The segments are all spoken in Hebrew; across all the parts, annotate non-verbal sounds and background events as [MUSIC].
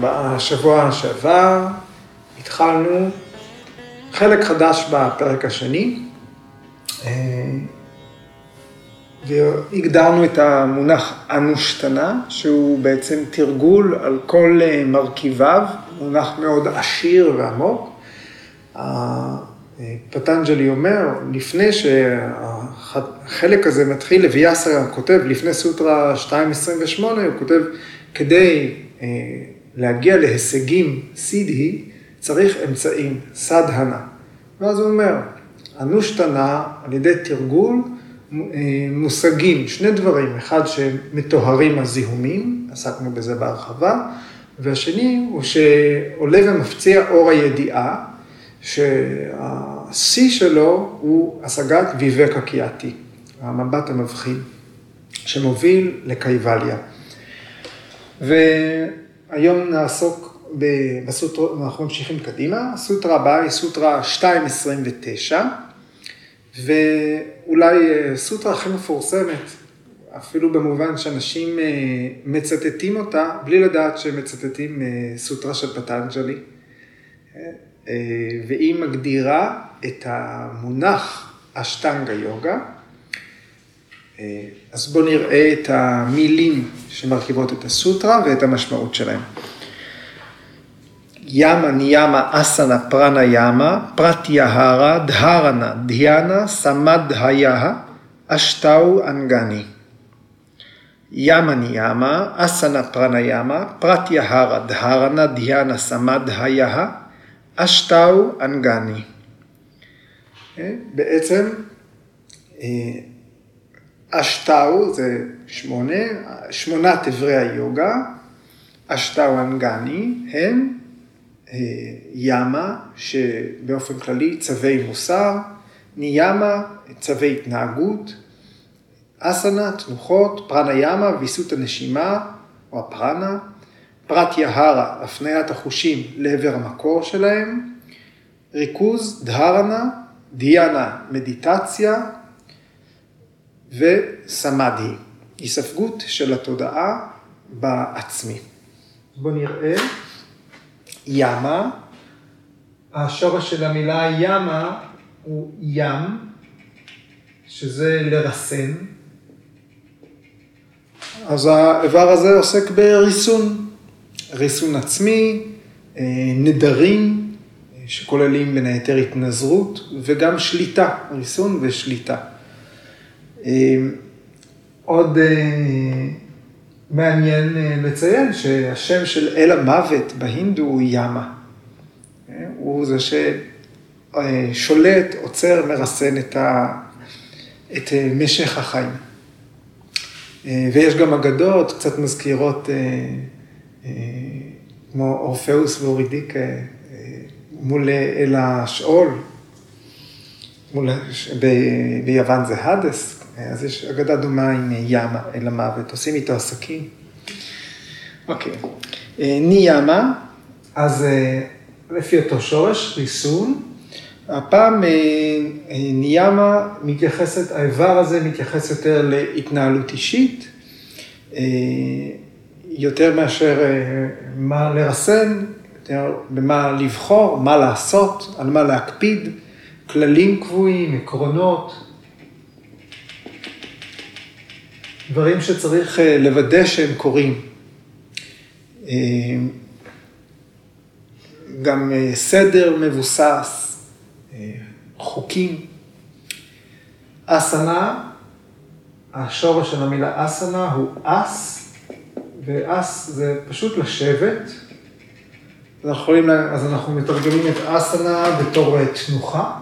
בשבוע שעבר התחלנו חלק חדש בפרק השני, אה, והגדרנו את המונח אנושתנה, שהוא בעצם תרגול על כל אה, מרכיביו, מונח מאוד עשיר ועמוק. פטנג'לי אומר, לפני שהחלק הזה מתחיל, לוויאסר כותב, לפני סוטרה 2.28, הוא כותב, כדי אה, להגיע להישגים סידהי, צריך אמצעים, סדהנה. ואז הוא אומר, אנושתנה על ידי תרגול אה, מושגים שני דברים, אחד שמטוהרים הזיהומים, עסקנו בזה בהרחבה, והשני הוא שעולה ומפציע אור הידיעה, שהשיא שלו הוא השגת ויבק הקיאתי, המבט המבחין, שמוביל לקייבליה. והיום נעסוק בסוטרה, אנחנו ממשיכים קדימה, הסוטרה הבאה היא סוטרה 2.29, ואולי אה, סוטרה הכי מפורסמת, אפילו במובן שאנשים אה, מצטטים אותה, בלי לדעת שהם מצטטים אה, סוטרה של פטנג'לי. והיא מגדירה את המונח אשטנגה יוגה. אז בואו נראה את המילים שמרכיבות את הסוטרה ואת המשמעות שלהם. ימה ניאמה אסנה פרנה ימה, פרטיהרה, דהרנה, דיאנה, סמדהיה, אשטאו אנגני. ימה ניאמה, אסנה פרנה ימה, פרטיהרה, דהרנה, דיאנה, סמדהיה, אשטאו אנגני. אה, בעצם אה, אשטאו זה שמונה, שמונת אברי היוגה, אשטאו אנגני הם אה, ימה, שבאופן כללי צווי מוסר, ניאמה, צווי התנהגות, אסנה, תנוחות, פרנה ימה, ויסות הנשימה, או הפרנה, פרט יהרה, הפניית החושים לעבר המקור שלהם, ריכוז, דהרנה, דיאנה, מדיטציה, וסמאדי, היספגות של התודעה בעצמי. בואו נראה, ימה, השורש של המילה ימה הוא ים, שזה לרסן. אז האיבר הזה עוסק בריסון. ריסון עצמי, אה, נדרים, אה, שכוללים בין היתר התנזרות, וגם שליטה, ריסון ושליטה. אה, עוד מעניין לציין שהשם של אל המוות בהינדו הוא ימה. הוא זה ששולט, עוצר, מרסן את, ה... את משך החיים. ויש גם אגדות, קצת מזכירות כמו אורפאוס ואורידיק אה, מול אל השאול, מול, ב, ביוון זה האדס, אז יש אגדה דומה עם ימה אל המוות, עושים איתו עסקים. אוקיי, אה, ניאמה, אז אה, לפי אותו שורש, ריסון, הפעם ניאמה מתייחסת, האיבר הזה מתייחס יותר להתנהלות אישית. יותר מאשר אה, מה לרסן, יותר במה לבחור, מה לעשות, על מה להקפיד, כללים קבועים, עקרונות, דברים שצריך אה, לוודא שהם קורים. אה, גם סדר מבוסס, חוקים. אסנה, השורש של המילה אסנה הוא אס, ואס זה פשוט לשבת. אנחנו יכולים, אז אנחנו מתרגמים את אסנה בתור אה, תנוחה.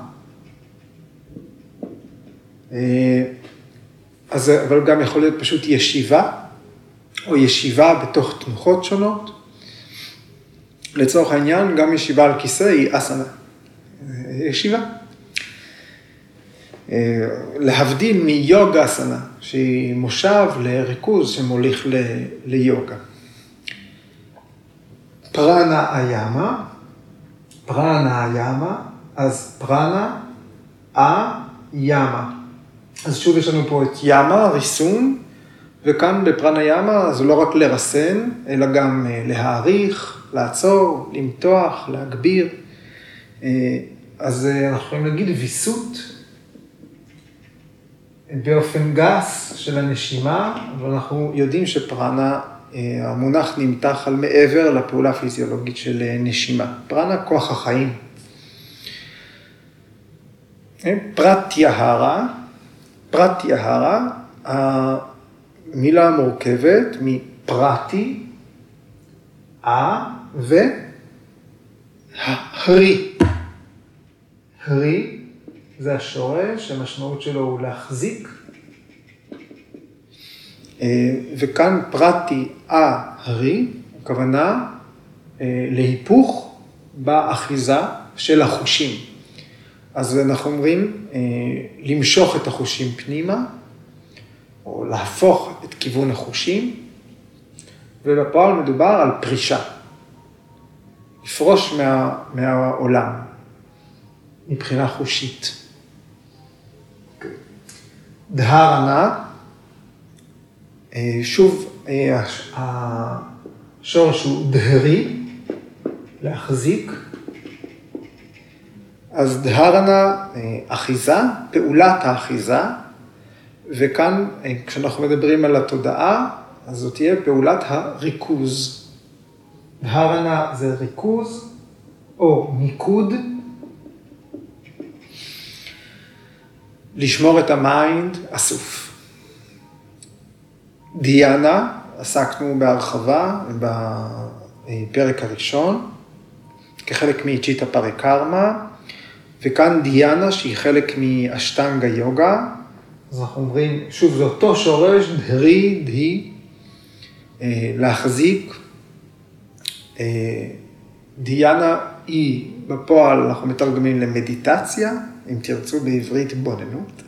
אה, אז, אבל גם יכול להיות פשוט ישיבה, או ישיבה בתוך תנוחות שונות. לצורך העניין, גם ישיבה על כיסא היא אסנה, אה, ישיבה. להבדיל מיוגה אסנה, שהיא מושב לריכוז שמוליך ל, ליוגה. פרנה איימה, פרנה איימה, אז פרנה א ימה. אז שוב יש לנו פה את ימה, ריסון, וכאן בפרניאמה זה לא רק לרסן, אלא גם להעריך, לעצור, למתוח, להגביר. אז אנחנו יכולים להגיד ויסות באופן גס של הנשימה, אבל אנחנו יודעים שפרנה, המונח נמתח על מעבר לפעולה הפיזיולוגית של נשימה. פרנה, כוח החיים. פרט יהרה, פרט יהרה, המילה מורכבת מפרטי, א והרי. הרי זה השורש, המשמעות שלו הוא להחזיק. וכאן פרטי א-הרי, הכוונה להיפוך באחיזה של החושים. אז אנחנו אומרים למשוך את החושים פנימה, או להפוך את כיוון החושים, ובפועל מדובר על פרישה. לפרוש מה, מהעולם, מבחינה חושית. דהרנה, שוב, השורש הוא דהרי, להחזיק. אז דהרנה, אחיזה, פעולת האחיזה, וכאן, כשאנחנו מדברים על התודעה, אז זאת תהיה פעולת הריכוז. דהרנה זה ריכוז או מיקוד. לשמור את ה mind אסוף. דיאנה, עסקנו בהרחבה בפרק הראשון, כחלק מאיצ'יטה פריקרמה, וכאן דיאנה שהיא חלק מאשטנגה יוגה, אז אנחנו אומרים, שוב, זה אותו שורש, דהרי, דהי, להחזיק. דיאנה היא, בפועל אנחנו מתרגמים למדיטציה, אם תרצו בעברית בוננות.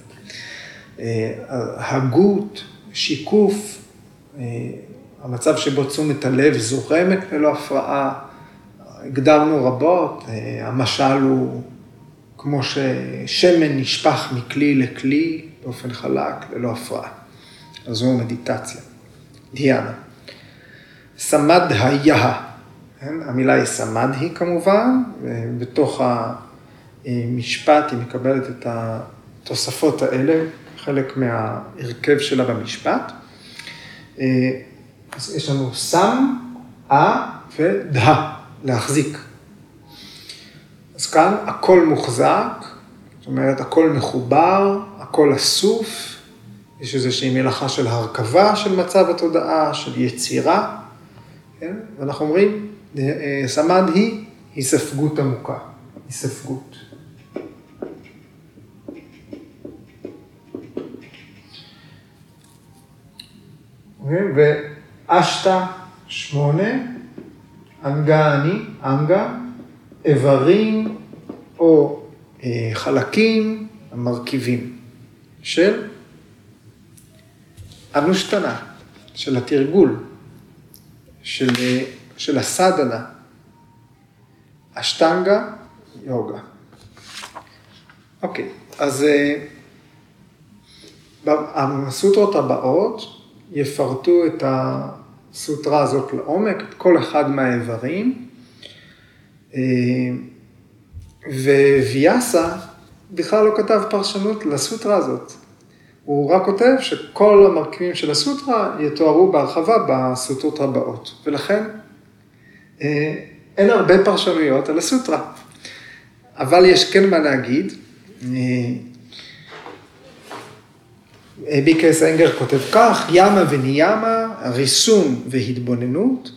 הגות, שיקוף, המצב שבו תשומת הלב זורמת ללא הפרעה, הגדרנו רבות, המשל הוא כמו ששמן נשפך מכלי לכלי באופן חלק, ללא הפרעה. אז זו מדיטציה. דיאנה. סמד היה, כן? המילה היא סמד היא כמובן, ובתוך המשפט היא מקבלת את התוספות האלה, חלק מההרכב שלה במשפט. אז יש לנו סם, אה ודה, להחזיק. אז כאן הכל מוחזק, זאת אומרת הכל מחובר, הכל אסוף, יש איזושהי מלאכה של הרכבה של מצב התודעה, של יצירה, כן? ואנחנו אומרים, סמד היא היספגות עמוקה, היספגות. ואשתא שמונה, אנגה אני, אנגה, איברים או חלקים המרכיבים של אנושטנה, של התרגול, של, של הסדנה, אשטנגה, יוגה. אוקיי, אז הסוטרות הבאות יפרטו את הסוטרה הזאת לעומק, את כל אחד מהאיברים. וויאסה בכלל לא כתב פרשנות לסוטרה הזאת. הוא רק כותב שכל המרכיבים של הסוטרה יתוארו בהרחבה בסוטרות הבאות. ולכן אין הרבה פרשנויות על הסוטרה. אבל יש כן מה להגיד. ביקס אנגר כותב כך, ימה וניימה, ריסון והתבוננות,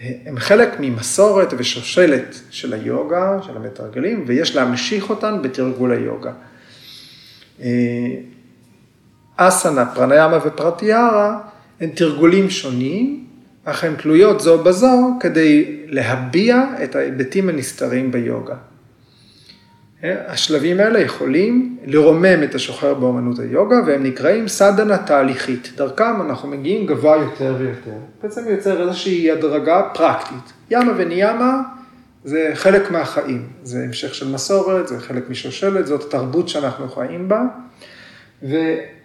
הם חלק ממסורת ושושלת של היוגה, של המתרגלים, ויש להמשיך אותן בתרגול היוגה. אסנה, פרניאמה ופרטיארה הן תרגולים שונים, אך הן תלויות זו בזו כדי להביע את ההיבטים הנסתרים ביוגה. השלבים האלה יכולים לרומם את השוחר באמנות היוגה, והם נקראים סדנה תהליכית. דרכם אנחנו מגיעים גבוה יותר ויותר. בעצם יוצר איזושהי הדרגה פרקטית. ימה וניימה זה חלק מהחיים. זה המשך של מסורת, זה חלק משושלת, זאת התרבות שאנחנו חיים בה.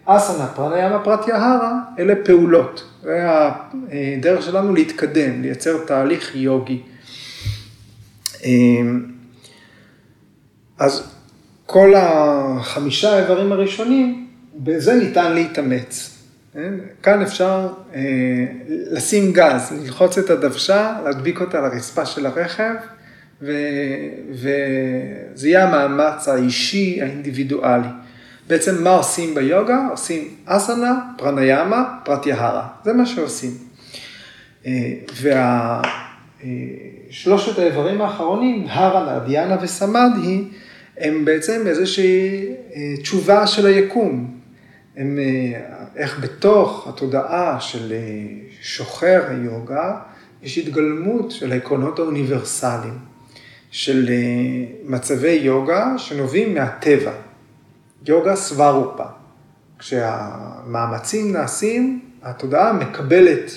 אסנה, פרניאמה, פרטיהרה, אלה פעולות. זה הדרך שלנו להתקדם, לייצר תהליך יוגי. אז כל החמישה האיברים הראשונים, בזה ניתן להתאמץ. כן? כאן אפשר אה, לשים גז, ללחוץ את הדוושה, להדביק אותה לרצפה של הרכב, ו, וזה יהיה המאמץ האישי, האינדיבידואלי. בעצם מה עושים ביוגה? עושים אסנה, פרניאמה, פרטיהרה. זה מה שעושים. אה, אה, האיברים האחרונים, הרה, נרדיאנה וסמדהי, הם בעצם איזושהי אה, תשובה של היקום. הם איך בתוך התודעה של שוחר היוגה, יש התגלמות של העקרונות האוניברסליים, של מצבי יוגה שנובעים מהטבע. יוגה סוורופה. כשהמאמצים נעשים, התודעה מקבלת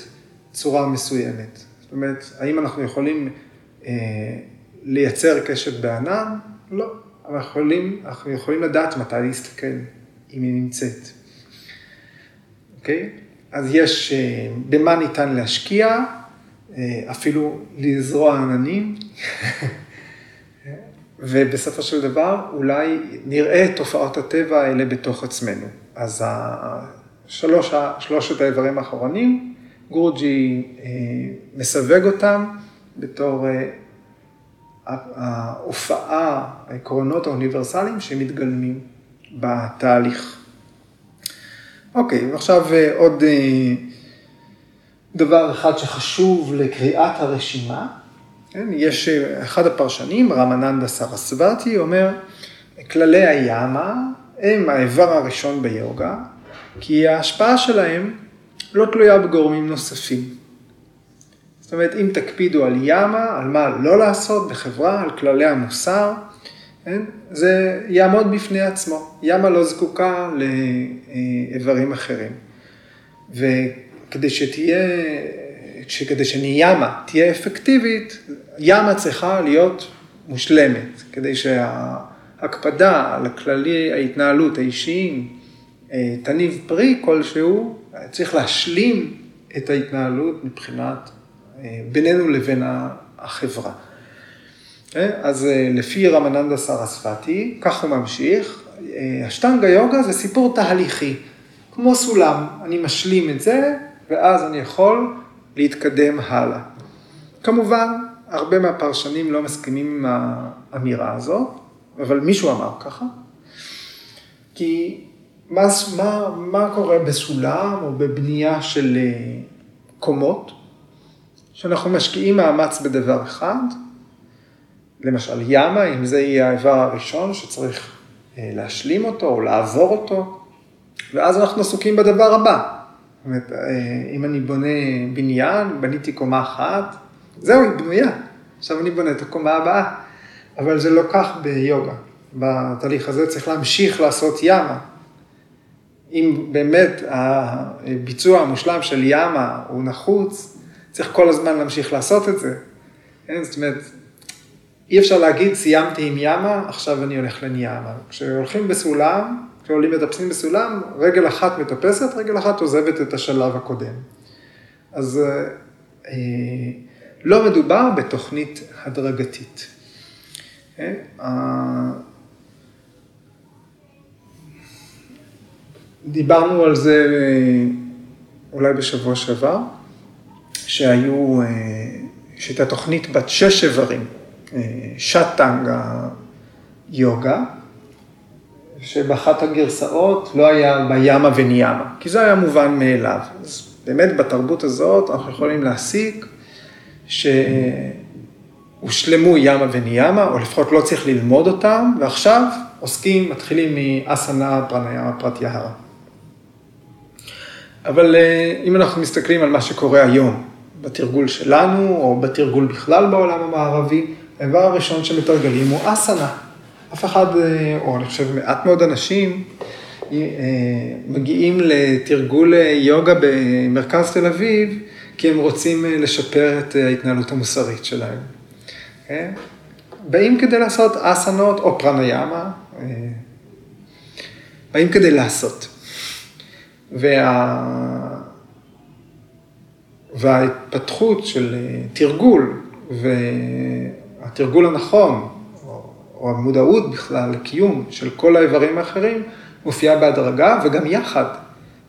צורה מסוימת. זאת אומרת, האם אנחנו יכולים אה, לייצר קשת בענן? לא. אבל יכולים, אנחנו יכולים לדעת מתי להסתכל, אם היא נמצאת. אוקיי? אז יש, אה, במה ניתן להשקיע, אה, אפילו לזרוע עננים. [LAUGHS] ובסופו של דבר אולי נראה את תופעות הטבע האלה בתוך עצמנו. אז השלוש, שלושת האיברים האחרונים, גורג'י אה, מסווג אותם בתור ההופעה, העקרונות האוניברסליים שמתגלמים בתהליך. אוקיי, ועכשיו אה, עוד דבר אחד שחשוב לקריאת הרשימה. כן, יש אה, אחד הפרשנים, רמננדה סרסבתי, אומר, כללי היאמה הם האיבר הראשון ביוגה, כי ההשפעה שלהם לא תלויה בגורמים נוספים. זאת אומרת, אם תקפידו על יאמה, על מה לא לעשות בחברה, על כללי המוסר, כן? זה יעמוד בפני עצמו. יאמה לא זקוקה לאיברים אחרים. וכדי שתהיה שכדי שניאמה תהיה אפקטיבית, ימה צריכה להיות מושלמת, כדי שההקפדה על הכללי ההתנהלות האישיים אה, תניב פרי כלשהו, צריך להשלים את ההתנהלות מבחינת בינינו לבין החברה. אה, אז לפי רמננדה סרספתי, כך הוא ממשיך, השטנגה יוגה זה סיפור תהליכי, כמו סולם, אני משלים את זה, ואז אני יכול להתקדם הלאה. כמובן, הרבה מהפרשנים לא מסכימים עם האמירה הזאת, אבל מישהו אמר ככה, כי מה, מה, מה קורה בסולם או בבנייה של אה, קומות, שאנחנו משקיעים מאמץ בדבר אחד, למשל ימה, אם זה יהיה האיבר הראשון שצריך אה, להשלים אותו או לעבור אותו, ואז אנחנו עסוקים בדבר הבא. אומרת, אה, אם אני בונה בניין, בניתי קומה אחת, זהו, היא בנויה. עכשיו אני בונה את הקומה הבאה. אבל זה לא כך ביוגה. בתהליך הזה צריך להמשיך לעשות ימה. אם באמת הביצוע המושלם של ימה הוא נחוץ, צריך כל הזמן להמשיך לעשות את זה. כן? זאת אומרת, אי אפשר להגיד, סיימתי עם ימה, עכשיו אני הולך לניימה. כשהולכים בסולם, כשעולים מטפסים בסולם, רגל אחת מטפסת, רגל אחת עוזבת את השלב הקודם. אז אה, לא מדובר בתוכנית הדרגתית. אה, דיברנו על זה אה, אולי בשבוע שעבר, שהיו, שהייתה תוכנית בת שש איברים, שטנגה יוגה, שבאחת הגרסאות לא היה בימה וניימה, כי זה היה מובן מאליו. אז באמת בתרבות הזאת אנחנו יכולים להסיק שהושלמו ימה וניימה, או לפחות לא צריך ללמוד אותם, ועכשיו עוסקים, מתחילים מאסנה פרניאמה פרט יהרה. אבל אה, אם אנחנו מסתכלים על מה שקורה היום, בתרגול שלנו, או בתרגול בכלל בעולם המערבי, האיבר הראשון שמתרגלים הוא אסנה. אף אחד, אה, או אני חושב מעט מאוד אנשים, אה, מגיעים לתרגול אה, יוגה במרכז תל אביב, כי הם רוצים לשפר את ההתנהלות המוסרית שלהם. באים כדי לעשות אסנות או פרניאמה, באים כדי לעשות. וה... וההתפתחות של אה, תרגול, והתרגול הנכון, או המודעות בכלל לקיום של כל האיברים האחרים, מופיעה בהדרגה וגם יחד,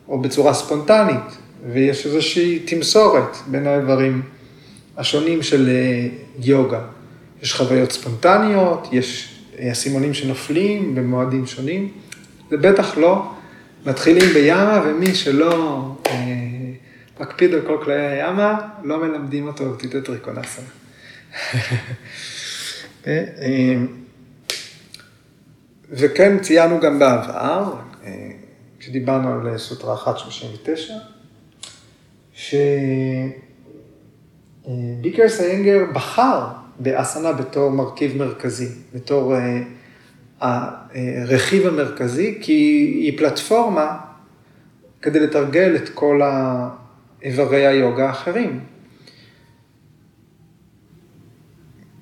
או בצורה ספונטנית, ויש איזושהי תמסורת בין האיברים השונים של אה, יוגה. יש חוויות ספונטניות, יש אסימונים שנופלים במועדים שונים, זה בטח לא מתחילים בימה, ומי שלא אה, מקפיד על כל כלי הימה, לא מלמדים אותו אוטיטט ריקונסה. [LAUGHS] אה, אה, וכן ציינו גם בעבר, אה, כשדיברנו על סוטרה 139, שביקר סיינגר בחר באסנה בתור מרכיב מרכזי, בתור הרכיב המרכזי, כי היא פלטפורמה כדי לתרגל את כל איברי היוגה האחרים.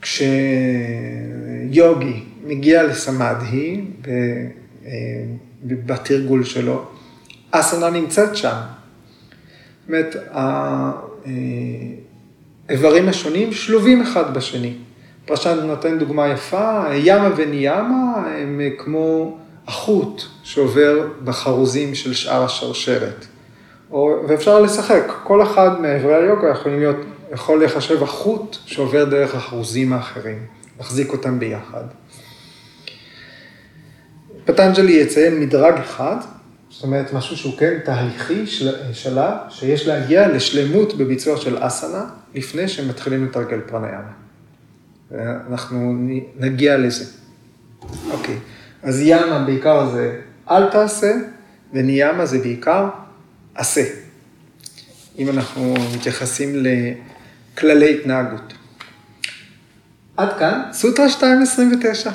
כשיוגי מגיע לסמדהי אה, בתרגול שלו, אסנה נמצאת שם. זאת אומרת, האיברים השונים שלובים אחד בשני. פרשן נותן דוגמה יפה, ימה וניאמה הם כמו החוט שעובר בחרוזים של שאר השרשרת. או, ואפשר לשחק, כל אחד מאיברי היוגה יכול להיות, יכול לחשב החוט שעובר דרך החרוזים האחרים, להחזיק אותם ביחד. פטנג'לי יציין מדרג אחד, זאת אומרת משהו שהוא כן תהליכי, של, שלב, שיש להגיע לשלמות בביצוע של אסנה, לפני שמתחילים לתרגל פרניאמה. ואנחנו נגיע לזה. אוקיי, אז ימה בעיקר זה אל תעשה, וניאמה זה בעיקר עשה, אם אנחנו מתייחסים לכללי התנהגות. עד כאן, סוטרה 2.29.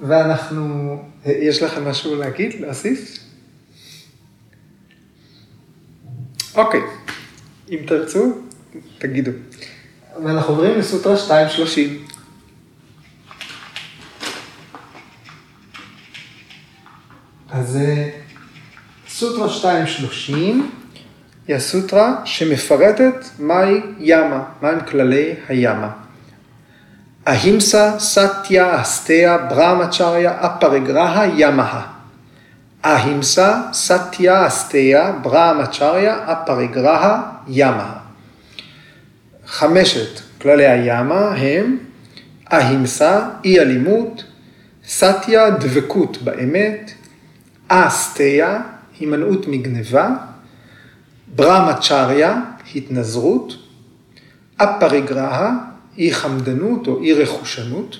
ואנחנו, יש לכם משהו להגיד, להוסיף? אוקיי, אם תרצו, תגידו. ואנחנו עוברים לסוטרה 2.30. אז סוטרה 2.30 היא הסוטרה שמפרטת מהי ימה, מהם כללי הימה. אהימסה, סטיה, אסטיה, ברמצ'ריה, אפריגרהה, ימה. אהימסה, סטיה, אסטיה, ברמצ'ריה, אפריגרהה, ימה. חמשת כללי הימה הם אהימסה, אי אלימות, סטיה, דבקות באמת, אסטיה, הימנעות מגניבה, ברמצ'ריה, התנזרות, אפריגרהה, אי חמדנות או אי רכושנות,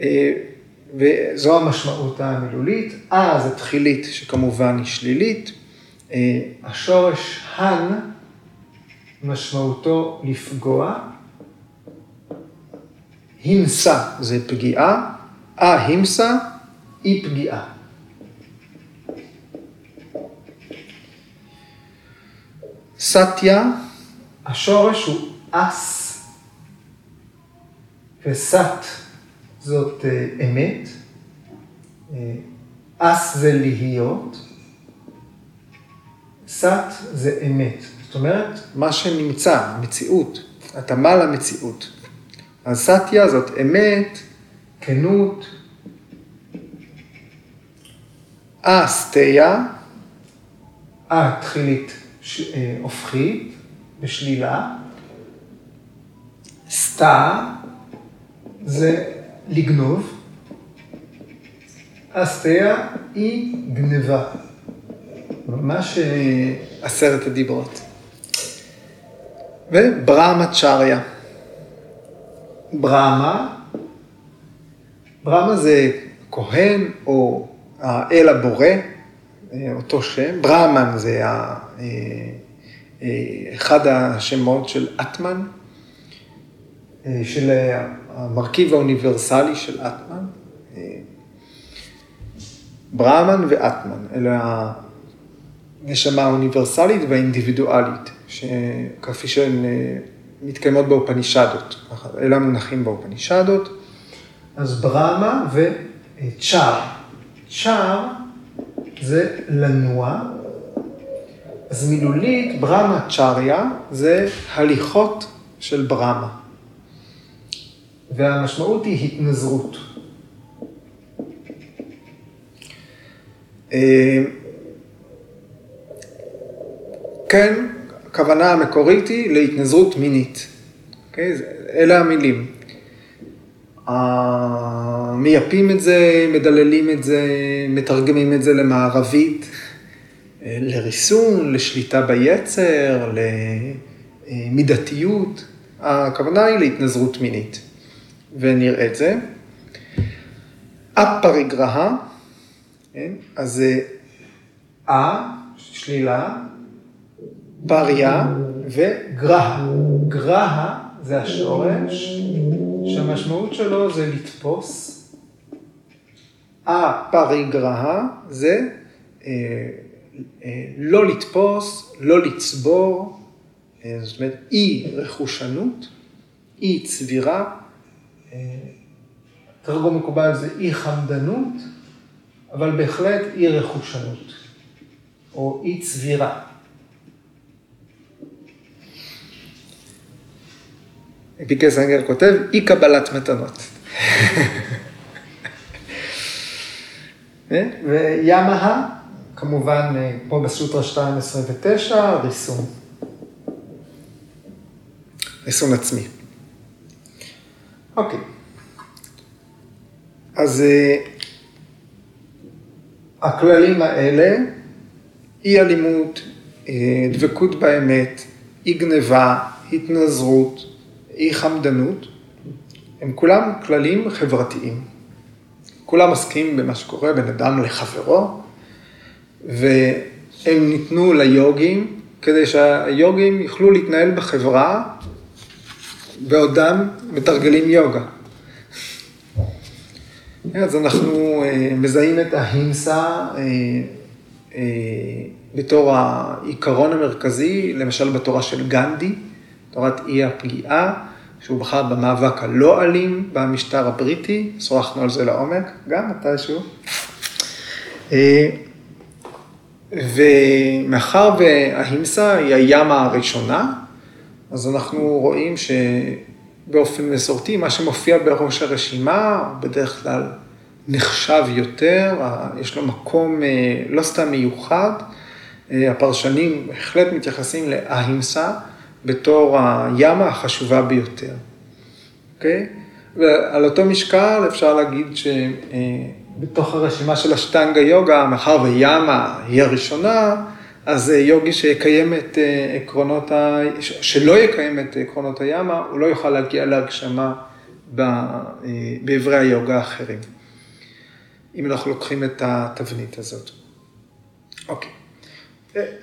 אה, וזו המשמעות המילולית. אה זה תחילית שכמובן היא שלילית. אה, השורש הן משמעותו לפגוע. הימסה זה פגיעה, ההימסה אי פגיעה. סטיה, השורש הוא אס, וסט זאת אה, אמת, אה, אס זה להיות, סט זה אמת. זאת אומרת, מה שנמצא, מציאות, התאמה למציאות. אז סטיה זאת אמת, כנות, אסטיה, אה תחילית אה, הופכית, בשלילה, סטה זה לגנוב, אסטיה היא גניבה. ממש אה, עשרת הדיברות. וברמה צ'ריה. ברמה, ברמה זה כהן או האל הבורא, אה, אותו שם, ברמן זה אחד השמות של אטמן, של המרכיב האוניברסלי של אטמן. ברמן ואטמן, אלה הנשמה האוניברסלית והאינדיבידואלית, כפי שהן מתקיימות באופנישדות, אלה המונחים באופנישדות. אז ברמה וצ'אר. צ'אר זה לנוע. אז מילולית, ברמה צ'ריה זה הליכות של ברמה. והמשמעות היא התנזרות. אה, כן, הכוונה המקורית היא להתנזרות מינית. Okay, אוקיי? אלה המילים. מייפים את זה, מדללים את זה, מתרגמים את זה למערבית, לריסון, לשליטה ביצר, למידתיות. הכוונה היא להתנזרות מינית, ונראה את זה. אפריגרהה, כן? אז זה א, שלילה, פריה וגרהה. גרהה זה השורש, שהמשמעות שלו זה לתפוס. הפריגרהה זה אה, אה, לא לתפוס, לא לצבור, אה, זאת אומרת אי רכושנות, אי צבירה, אה, תרגום מקובל זה אי חמדנות, אבל בהחלט אי רכושנות, או אי צבירה. פיקס אנגל כותב, אי קבלת מתנות. [LAUGHS] וימה, כמובן, פה בסוטרה 2.29, ריסון. ריסון עצמי. אוקיי. אז אה, הכללים האלה, אי אלימות, אה, דבקות באמת, אי גניבה, התנזרות, אי חמדנות, הם כולם כללים חברתיים. כולם מסכימים במה שקורה בין אדם לחברו, והם ניתנו ליוגים כדי שהיוגים יוכלו להתנהל בחברה בעודם מתרגלים יוגה. אז אנחנו אה, מזהים את ההימסה אה, אה, בתור העיקרון המרכזי, למשל בתורה של גנדי, תורת אי הפגיעה, שהוא בחר במאבק הלא אלים במשטר הבריטי, שוחחנו על זה לעומק, גם מתישהו. ומאחר וההימסה היא הימה הראשונה, אז אנחנו רואים שבאופן מסורתי, מה שמופיע בראש הרשימה, בדרך כלל נחשב יותר, יש לו מקום לא סתם מיוחד. הפרשנים בהחלט מתייחסים להימסה. בתור הימה החשובה ביותר, אוקיי? ועל אותו משקל אפשר להגיד שבתוך הרשימה של השטנגה יוגה, מאחר וימה היא הראשונה, אז יוגי שיקיים את אה, עקרונות, ה... שלא יקיים את עקרונות הימה, הוא לא יוכל להגיע להגשמה אה, באיברי היוגה האחרים, אם אנחנו לוקחים את התבנית הזאת. אוקיי.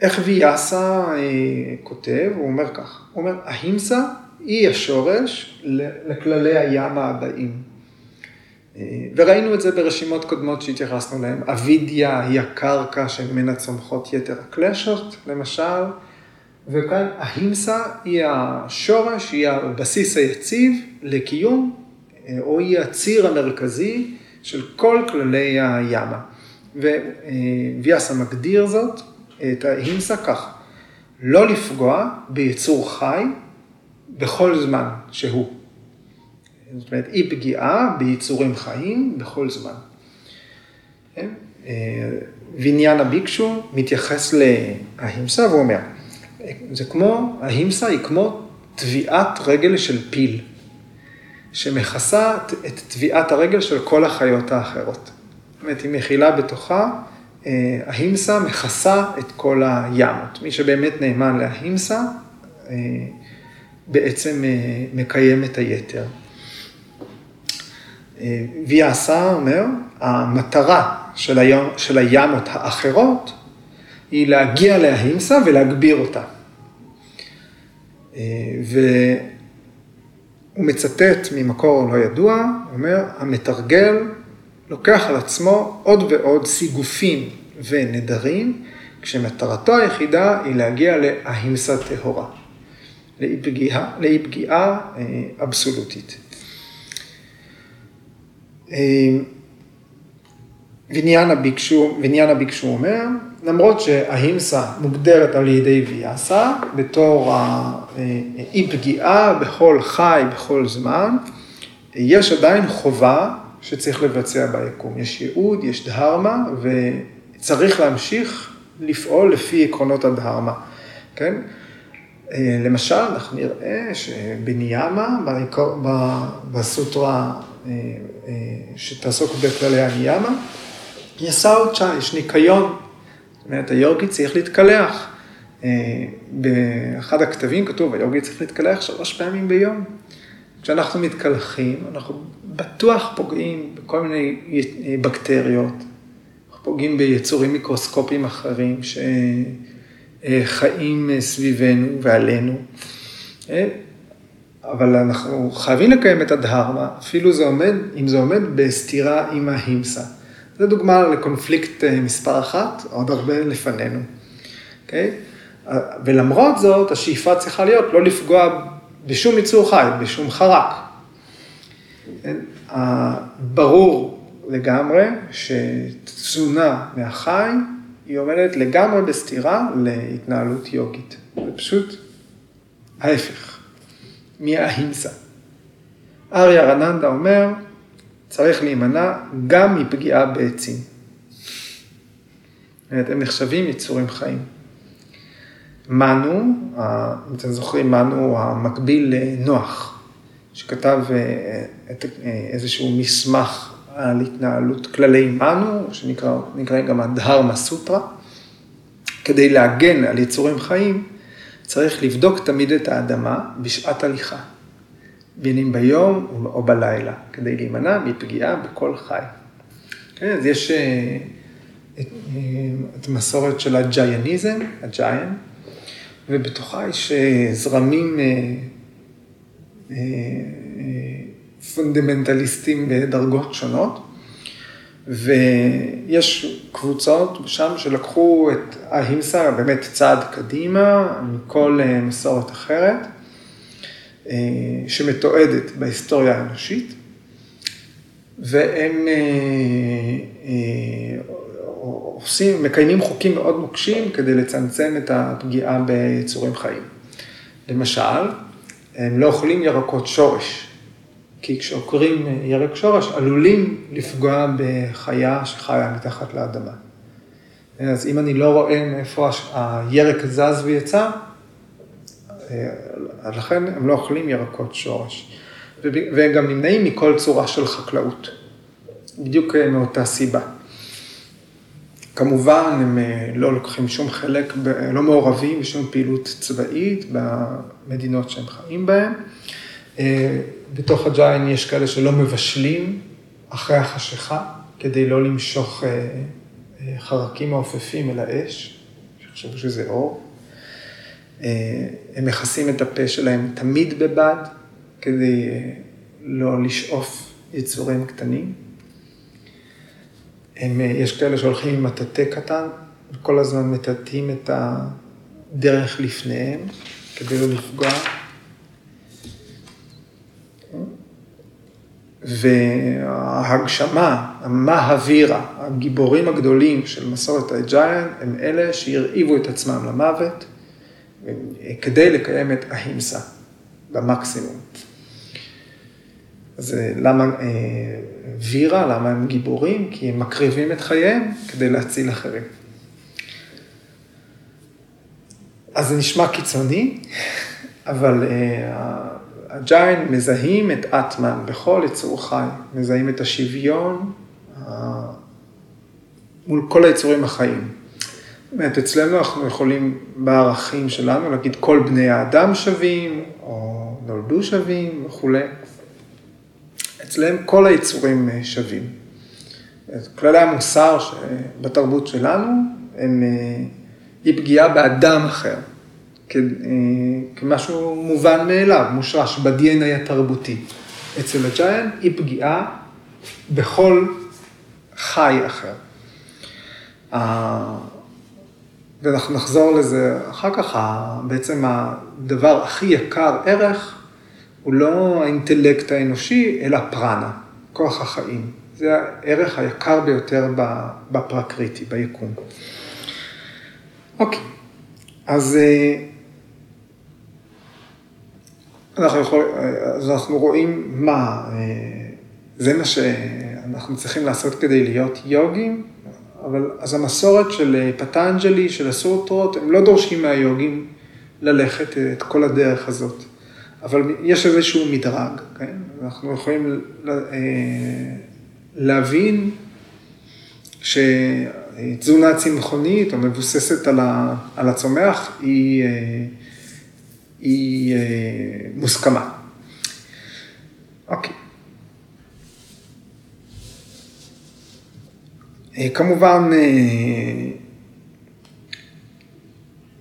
איך ויאסה אה, כותב, הוא אומר כך, הוא אומר, ההימסה היא השורש לכללי הים הבאים. וראינו את זה ברשימות קודמות שהתייחסנו להן. אבידיה היא הקרקע שממנה צומחות יתר הקלשות, למשל, וכאן ההימסה היא השורש, היא הבסיס היציב לקיום, אה, או היא הציר המרכזי של כל כללי הימה. וויאסה מגדיר זאת את ההימסה כך, לא לפגוע ביצור חי בכל זמן שהוא. זאת אומרת, אי פגיעה ביצורים חיים בכל זמן. כן? ויניאנה ביקשו מתייחס להימסה והוא אומר, זה כמו, ההימסה היא כמו טביעת רגל של פיל, שמכסה את טביעת הרגל של כל החיות האחרות. זאת אומרת, היא מכילה בתוכה אה, ההימסה מכסה את כל הימות. מי שבאמת נאמן להימסה, אה, בעצם אה, מקיים את היתר. ויאסה אומר, המטרה של, היום, של הימות האחרות היא להגיע להימסה ולהגביר אותה. והוא מצטט ממקור לא ידוע, הוא אומר, המתרגל לוקח על עצמו עוד ועוד סיגופים ונדרים, כשמטרתו היחידה היא להגיע להימסה טהורה, לאי פגיעה אה, אבסולוטית. אה, ויניאנה ביקשו, ויניאנה ביקשו אומר, למרות שההימסה מוגדרת על ידי ויאסה בתור אי פגיעה בכל חי, בכל זמן, יש עדיין חובה שצריך לבצע ביקום. יש ייעוד, יש דהרמה, וצריך להמשיך לפעול לפי עקרונות הדהרמה, כן? למשל, אנחנו נראה שבניאמה, בסוטרה שתעסוק בכללי הניאמה, יסאוצ'ה, יש ניקיון. זאת אומרת, היוגי צריך להתקלח. באחד הכתבים כתוב, היוגי צריך להתקלח שלוש פעמים ביום. כשאנחנו מתקלחים, אנחנו בטוח פוגעים בכל מיני בקטריות, אנחנו פוגעים ביצורים מיקרוסקופיים אחרים שחיים סביבנו ועלינו. אבל אנחנו חייבים לקיים את הדהרמה, אפילו זה עומד, אם זה עומד בסתירה עם ההימסה. זו דוגמה לקונפליקט מספר אחת, עוד הרבה לפנינו. Okay? ולמרות זאת, השאיפה צריכה להיות לא לפגוע בשום יצור חי, בשום חרק. ברור לגמרי שתזונה מהחי, היא עומדת לגמרי בסתירה להתנהלות יוגית. זה פשוט ההפך, מההימסה. אריה רננדה אומר, צריך להימנע גם מפגיעה בעצים. הם נחשבים יצורים חיים. מנו, אם אתם זוכרים, מנו המקביל לנוח, שכתב איזשהו מסמך על התנהלות כללי מנו, שנקרא גם הדהרמה סוטרה. כדי להגן על יצורים חיים, צריך לבדוק תמיד את האדמה בשעת הליכה. בין אם ביום או בלילה, כדי להימנע מפגיעה בכל חי. כן, אז יש את המסורת של הג'ייניזם, הג'יין, ובתוכה יש זרמים פונדמנטליסטים בדרגות שונות, ויש קבוצות שם שלקחו את ההימסה באמת צעד קדימה מכל מסורת אחרת. שמתועדת בהיסטוריה האנושית, והם עושים, מקיימים חוקים מאוד נוקשים כדי לצמצם את הפגיעה ביצורים חיים. למשל, הם לא אוכלים ירקות שורש, כי כשעוקרים ירק שורש עלולים לפגוע בחיה שחיה מתחת לאדמה. אז אם אני לא רואה מאיפה הירק זז ויצא, אז לכן הם לא אוכלים ירקות שורש. והם גם נמנעים מכל צורה של חקלאות, בדיוק מאותה סיבה. כמובן, הם לא לוקחים שום חלק, לא מעורבים בשום פעילות צבאית במדינות שהם חיים בהן. בתוך הג'יין יש כאלה שלא מבשלים אחרי החשיכה, כדי לא למשוך חרקים מעופפים אל האש, שחשבו שזה אור. הם מכסים את הפה שלהם תמיד בבד, כדי לא לשאוף יצורים קטנים. הם, יש כאלה שהולכים עם מטאטא קטן, וכל הזמן מטאטאים את הדרך לפניהם, כדי לא לפגוע. וההגשמה, המהווירה, הגיבורים הגדולים של מסורת האג'יין, הם אלה שהרעיבו את עצמם למוות. כדי לקיים את ההימסה במקסימום. אז למה וירה, למה הם גיבורים? כי הם מקריבים את חייהם כדי להציל אחרים. אז זה נשמע קיצוני, [LAUGHS] אבל הג'יין מזהים את אטמן בכל יצור חי, מזהים את השוויון מול כל היצורים החיים. באמת, אצלנו אנחנו יכולים בערכים שלנו להגיד כל בני האדם שווים, או נולדו שווים וכולי. אצלם כל היצורים שווים. כללי המוסר בתרבות שלנו הם אי פגיעה באדם אחר, כמשהו מובן מאליו, מושרש ב-DNA התרבותי. אצל הג'יין אי פגיעה בכל חי אחר. ואנחנו נחזור לזה אחר כך, בעצם הדבר הכי יקר ערך הוא לא האינטלקט האנושי, אלא פרנה, כוח החיים. זה הערך היקר ביותר בפרקריטי, ביקום. אוקיי, אז אה, אנחנו, יכול, אז אנחנו רואים מה, אה, זה מה שאנחנו צריכים לעשות כדי להיות יוגים, אבל אז המסורת של פטנג'לי, של הסוטרות, הם לא דורשים מהיוגים ללכת את כל הדרך הזאת. אבל יש איזשהו מדרג, כן? אנחנו יכולים אה, להבין שתזונה צמחונית או מבוססת על הצומח היא, אה, היא אה, מוסכמה. אוקיי. כמובן,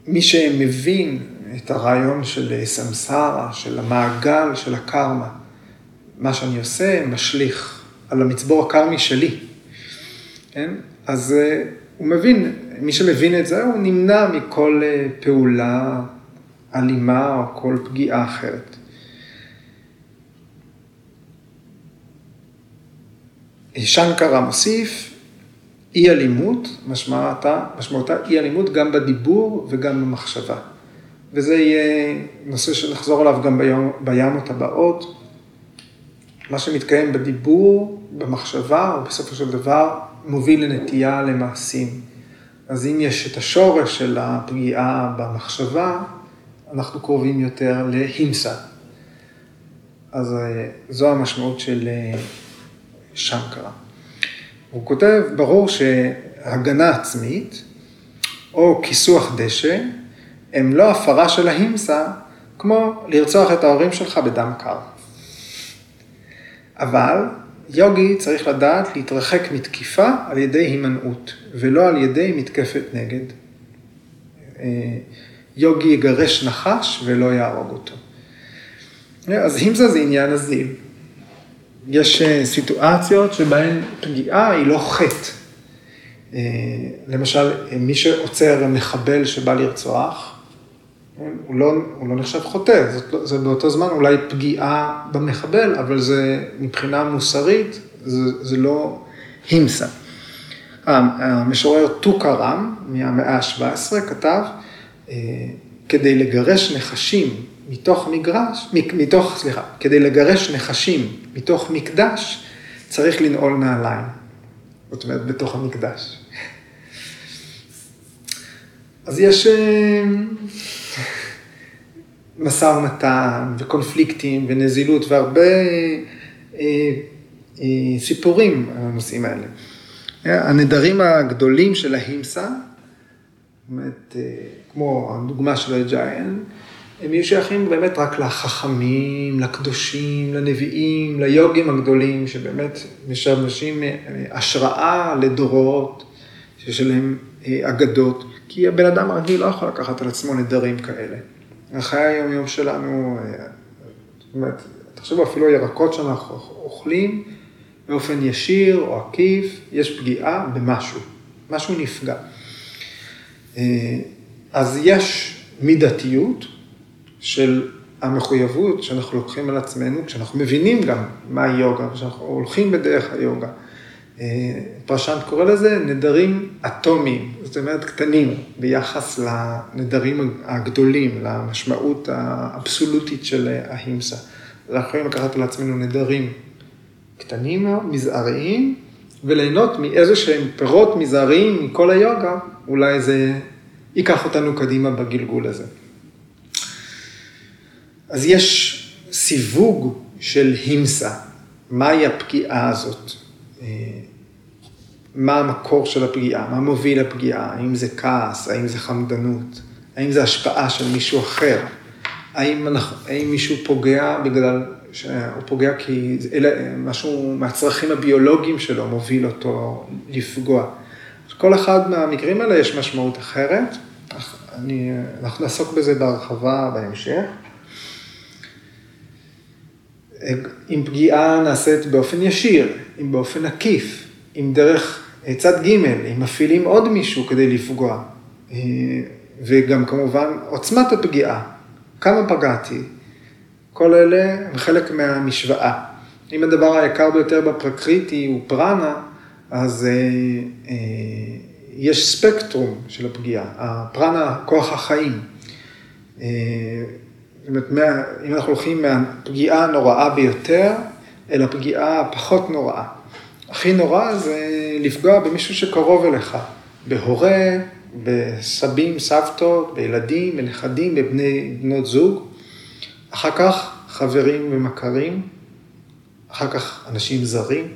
מי שמבין את הרעיון של סמסרה, של המעגל, של הקרמה. מה שאני עושה משליך על המצבור הקרמי שלי. כן? אז אה, הוא מבין, מי שמבין את זה, הוא נמנע מכל אה, פעולה אלימה או כל פגיעה אחרת. שנקרה מוסיף, אי אלימות, משמעותה, משמעותה אי אלימות גם בדיבור וגם במחשבה. וזה יהיה נושא שנחזור עליו גם ביום, בימות הבאות. מה שמתקיים בדיבור, במחשבה, או בסופו של דבר, מוביל לנטייה למעשים. אז אם יש את השורש של הפגיעה במחשבה, אנחנו קרובים יותר להימסה. אז אה, זו המשמעות של אה, שנקרה. הוא כותב, ברור שהגנה עצמית, או כיסוח דשא, הם לא הפרה של ההימסה, כמו לרצוח את ההורים שלך בדם קר. אבל יוגי צריך לדעת להתרחק מתקיפה על ידי הימנעות, ולא על ידי מתקפת נגד. אה, יוגי יגרש נחש ולא יהרוג אותו. אז הימסה זה עניין הזיל. יש אה, סיטואציות שבהן פגיעה היא לא חטא. אה, למשל, מי שעוצר מחבל שבא לרצוח, הוא לא, הוא לא נחשב חוטא, זה, לא, זה באותו זמן אולי פגיעה במחבל, אבל זה מבחינה מוסרית, זה, זה לא הימסה. המשורר טוקרם מהמאה ה-17 כתב, אה, כדי לגרש נחשים מתוך מגרש, מתוך, סליחה, כדי לגרש נחשים מתוך מקדש, צריך לנעול נעליים. זאת אומרת, בתוך המקדש. אז יש... אה, משא ומתן וקונפליקטים ונזילות והרבה אה, אה, סיפורים על הנושאים האלה. הנדרים הגדולים של ההימסה, באמת, אה, כמו הדוגמה של הג'יין, הם יהיו שייכים באמת רק לחכמים, לקדושים, לנביאים, ליוגים הגדולים, שבאמת משמשים אה, השראה לדורות, שיש להם אה, אגדות, כי הבן אדם הרגיל לא יכול לקחת על עצמו נדרים כאלה. החיי היום-יום שלנו, אה, זאת אומרת, תחשבו אפילו ירקות שאנחנו אוכלים באופן ישיר או עקיף, יש פגיעה במשהו, משהו נפגע. אז יש מידתיות של המחויבות שאנחנו לוקחים על עצמנו, כשאנחנו מבינים גם מה היוגה, כשאנחנו הולכים בדרך היוגה. אה, פרשנט קורא לזה נדרים אטומיים, זאת אומרת קטנים, ביחס לנדרים הגדולים, למשמעות האבסולוטית של ההימסה. אנחנו יכולים לקחת על עצמנו נדרים קטנים מאוד, מזעריים, וליהנות מאיזה שהם פירות מזעריים מכל היוגה, אולי זה ייקח אותנו קדימה בגלגול הזה. אז יש סיווג של הימסה, מהי הפגיעה הזאת? אה, מה המקור של הפגיעה, מה מוביל לפגיעה, האם זה כעס, האם זה חמדנות, האם זה השפעה של מישהו אחר, האם, אנחנו, האם מישהו פוגע בגלל שהוא פוגע כי אלה, משהו מהצרכים הביולוגיים שלו מוביל אותו לפגוע. כל אחד מהמקרים האלה יש משמעות אחרת, אני, אנחנו נעסוק בזה בהרחבה בהמשך. אם פגיעה נעשית באופן ישיר, אם באופן עקיף, אם דרך צד ג', אם מפעילים עוד מישהו כדי לפגוע, אה, וגם כמובן עוצמת הפגיעה, כמה פגעתי, כל אלה הם חלק מהמשוואה. אם הדבר היקר ביותר בפרקריטי הוא פרנה, אז יש ספקטרום של הפגיעה, הפרנה, כוח החיים. זאת אומרת, אם אנחנו הולכים מהפגיעה הנוראה ביותר, אל הפגיעה הפחות נוראה. הכי נורא זה לפגוע במישהו שקרוב אליך, בהורה, בסבים, סבתות, בילדים, בנכדים, בבני, בנות זוג. אחר כך חברים ומכרים, אחר כך אנשים זרים,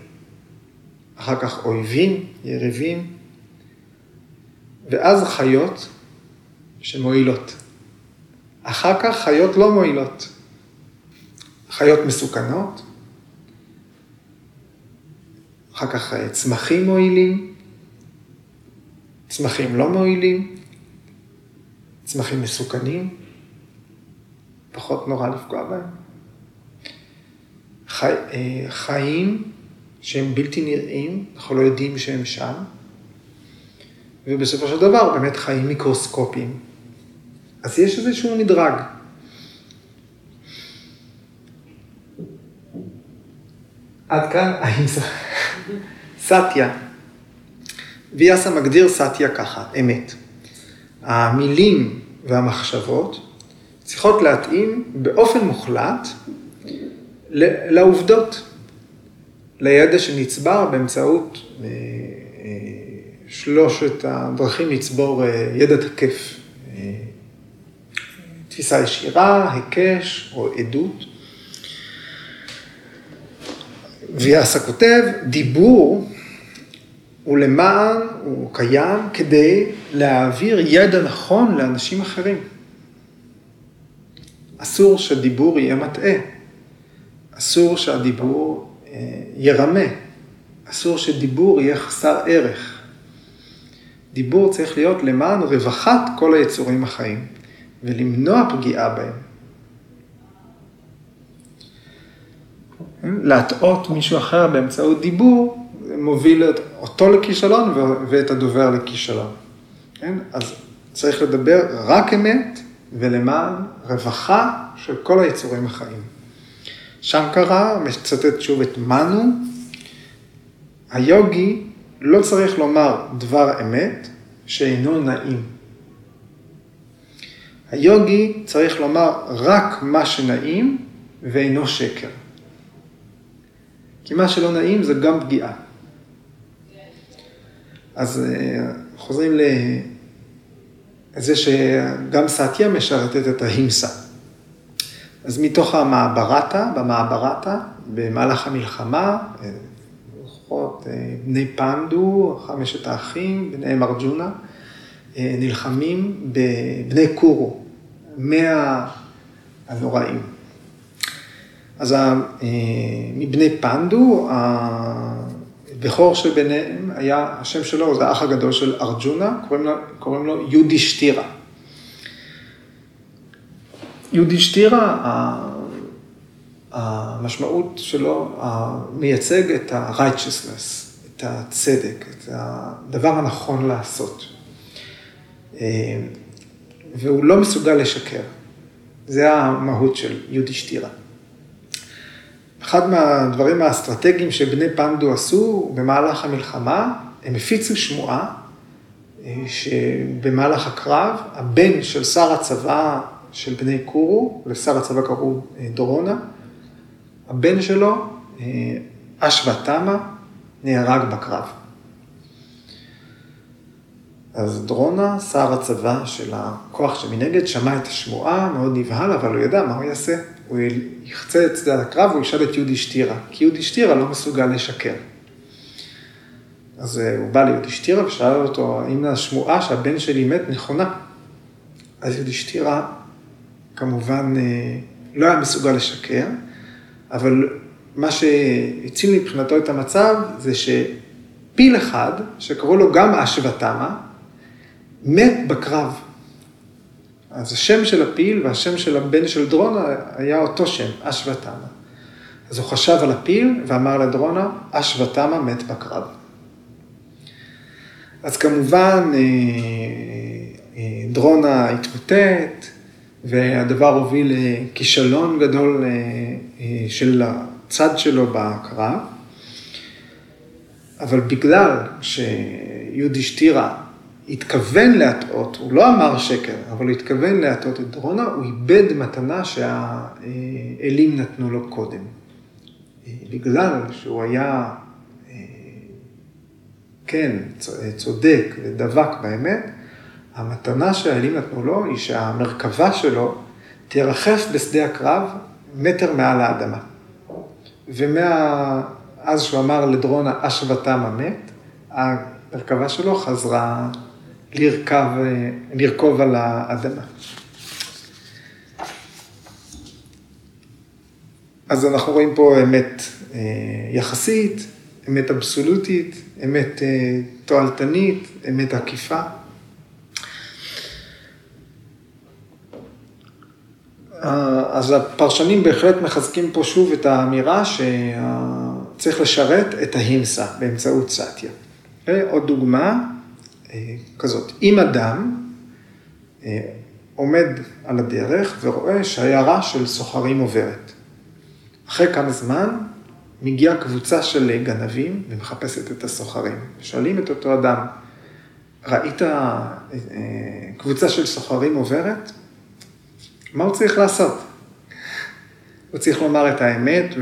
אחר כך אויבים, יריבים, ואז חיות שמועילות. אחר כך חיות לא מועילות. חיות מסוכנות, אחר כך אה, צמחים מועילים, צמחים לא מועילים, צמחים מסוכנים, פחות נורא לפגוע בהם. חי, אה, חיים שהם בלתי נראים, אנחנו לא יודעים שהם שם, ובסופו של דבר באמת חיים מיקרוסקופיים. אז יש איזשהו מדרג. עד כאן האמצע. סטיה. ויאסה מגדיר סטיה ככה, אמת. המילים והמחשבות צריכות להתאים באופן מוחלט לעובדות, לידע שנצבר באמצעות אה, שלושת הדרכים לצבור אה, ידע תקף. תפיסה ישירה, היקש או עדות. ויאסה כותב, דיבור הוא למען, הוא קיים כדי להעביר ידע נכון לאנשים אחרים. אסור שדיבור יהיה מטעה, אסור שהדיבור אה, ירמה, אסור שדיבור יהיה חסר ערך. דיבור צריך להיות למען רווחת כל היצורים החיים ולמנוע פגיעה בהם. להטעות מישהו אחר באמצעות דיבור, מוביל אותו לכישלון ואת הדובר לכישלון. כן? אז צריך לדבר רק אמת ולמען רווחה של כל היצורים החיים. שנקרה מצטט שוב את מנו, היוגי לא צריך לומר דבר אמת שאינו נעים. היוגי צריך לומר רק מה שנעים ואינו שקר. כי מה שלא נעים זה גם פגיעה. אז אה, חוזרים לזה שגם סטיה משרתת את ההימסה. אז מתוך המעברתה, במעברתה, במהלך המלחמה, לפחות אה, בני פנדו, חמשת האחים, ביניהם ארג'ונה, אה, נלחמים בבני קורו, מאה הנוראים. אז מבני פנדו, הבכור שביניהם היה, השם שלו זה האח הגדול של ארג'ונה, קוראים קוראים לו יהודי שטירה. המשמעות שלו מייצג את ה-righteousness, את הצדק, את הדבר הנכון לעשות. והוא לא מסוגל לשקר. זה המהות של יהודי שטירה. אחד מהדברים האסטרטגיים שבני פנדו עשו במהלך המלחמה, הם הפיצו שמועה אה, שבמהלך הקרב, הבן של שר הצבא של בני קורו, לשר הצבא קראו אה, דורונה, הבן שלו, אה, אשוותמה, נהרג בקרב. אז דרונה, שר הצבא של הכוח שמנגד, שמע את השמועה, מאוד נבהל, אבל הוא ידע מה הוא יעשה. הוא יחצה את שדה הקרב, הוא ישאל את יהודי שטירה, כי יהודי שטירה לא מסוגל לשקר. אז אה, הוא בא ליהודי שטירה ושאל אותו, האם השמועה שהבן שלי מת נכונה? אז יהודי שטירה כמובן אה, לא היה מסוגל לשקר, אבל מה שהציל מבחינתו את המצב זה שפיל אחד, שקראו לו גם אשוותמה, מת בקרב. אז השם של הפיל והשם של הבן של דרונה היה אותו שם, אשוותמה. אז הוא חשב על הפיל ואמר לדרונה, אשוותמה מת בקרב. אז כמובן אה, אה, דרונה התמוטט, והדבר הוביל לכישלון גדול אה, של הצד שלו בקרב, אבל בגלל שיודישטירה התכוון להטעות, הוא לא אמר שקר, אבל הוא התכוון להטעות את דרונה, הוא איבד מתנה שהאלים נתנו לו קודם. בגלל שהוא היה, כן, צודק ודבק באמת, המתנה שהאלים נתנו לו היא שהמרכבה שלו תרחף בשדה הקרב מטר מעל האדמה. ומאז שהוא אמר לדרונה אשבתם המת, המרכבה שלו חזרה לרכב, לרכוב על האדמה. אז אנחנו רואים פה אמת אה, יחסית, אמת אבסולוטית, אמת אה, תועלתנית, אמת עקיפה. אז הפרשנים בהחלט מחזקים פה שוב את האמירה שצריך לשרת את ההימסה באמצעות סטיה. עוד דוגמה אה, כזאת, אם אדם אה, עומד על הדרך ורואה שיירה של סוחרים עוברת. אחרי כמה זמן מגיעה קבוצה של גנבים ומחפשת את הסוחרים. שואלים את אותו אדם, ראית אה, קבוצה של סוחרים עוברת? מה הוא צריך לעשות? הוא צריך לומר את האמת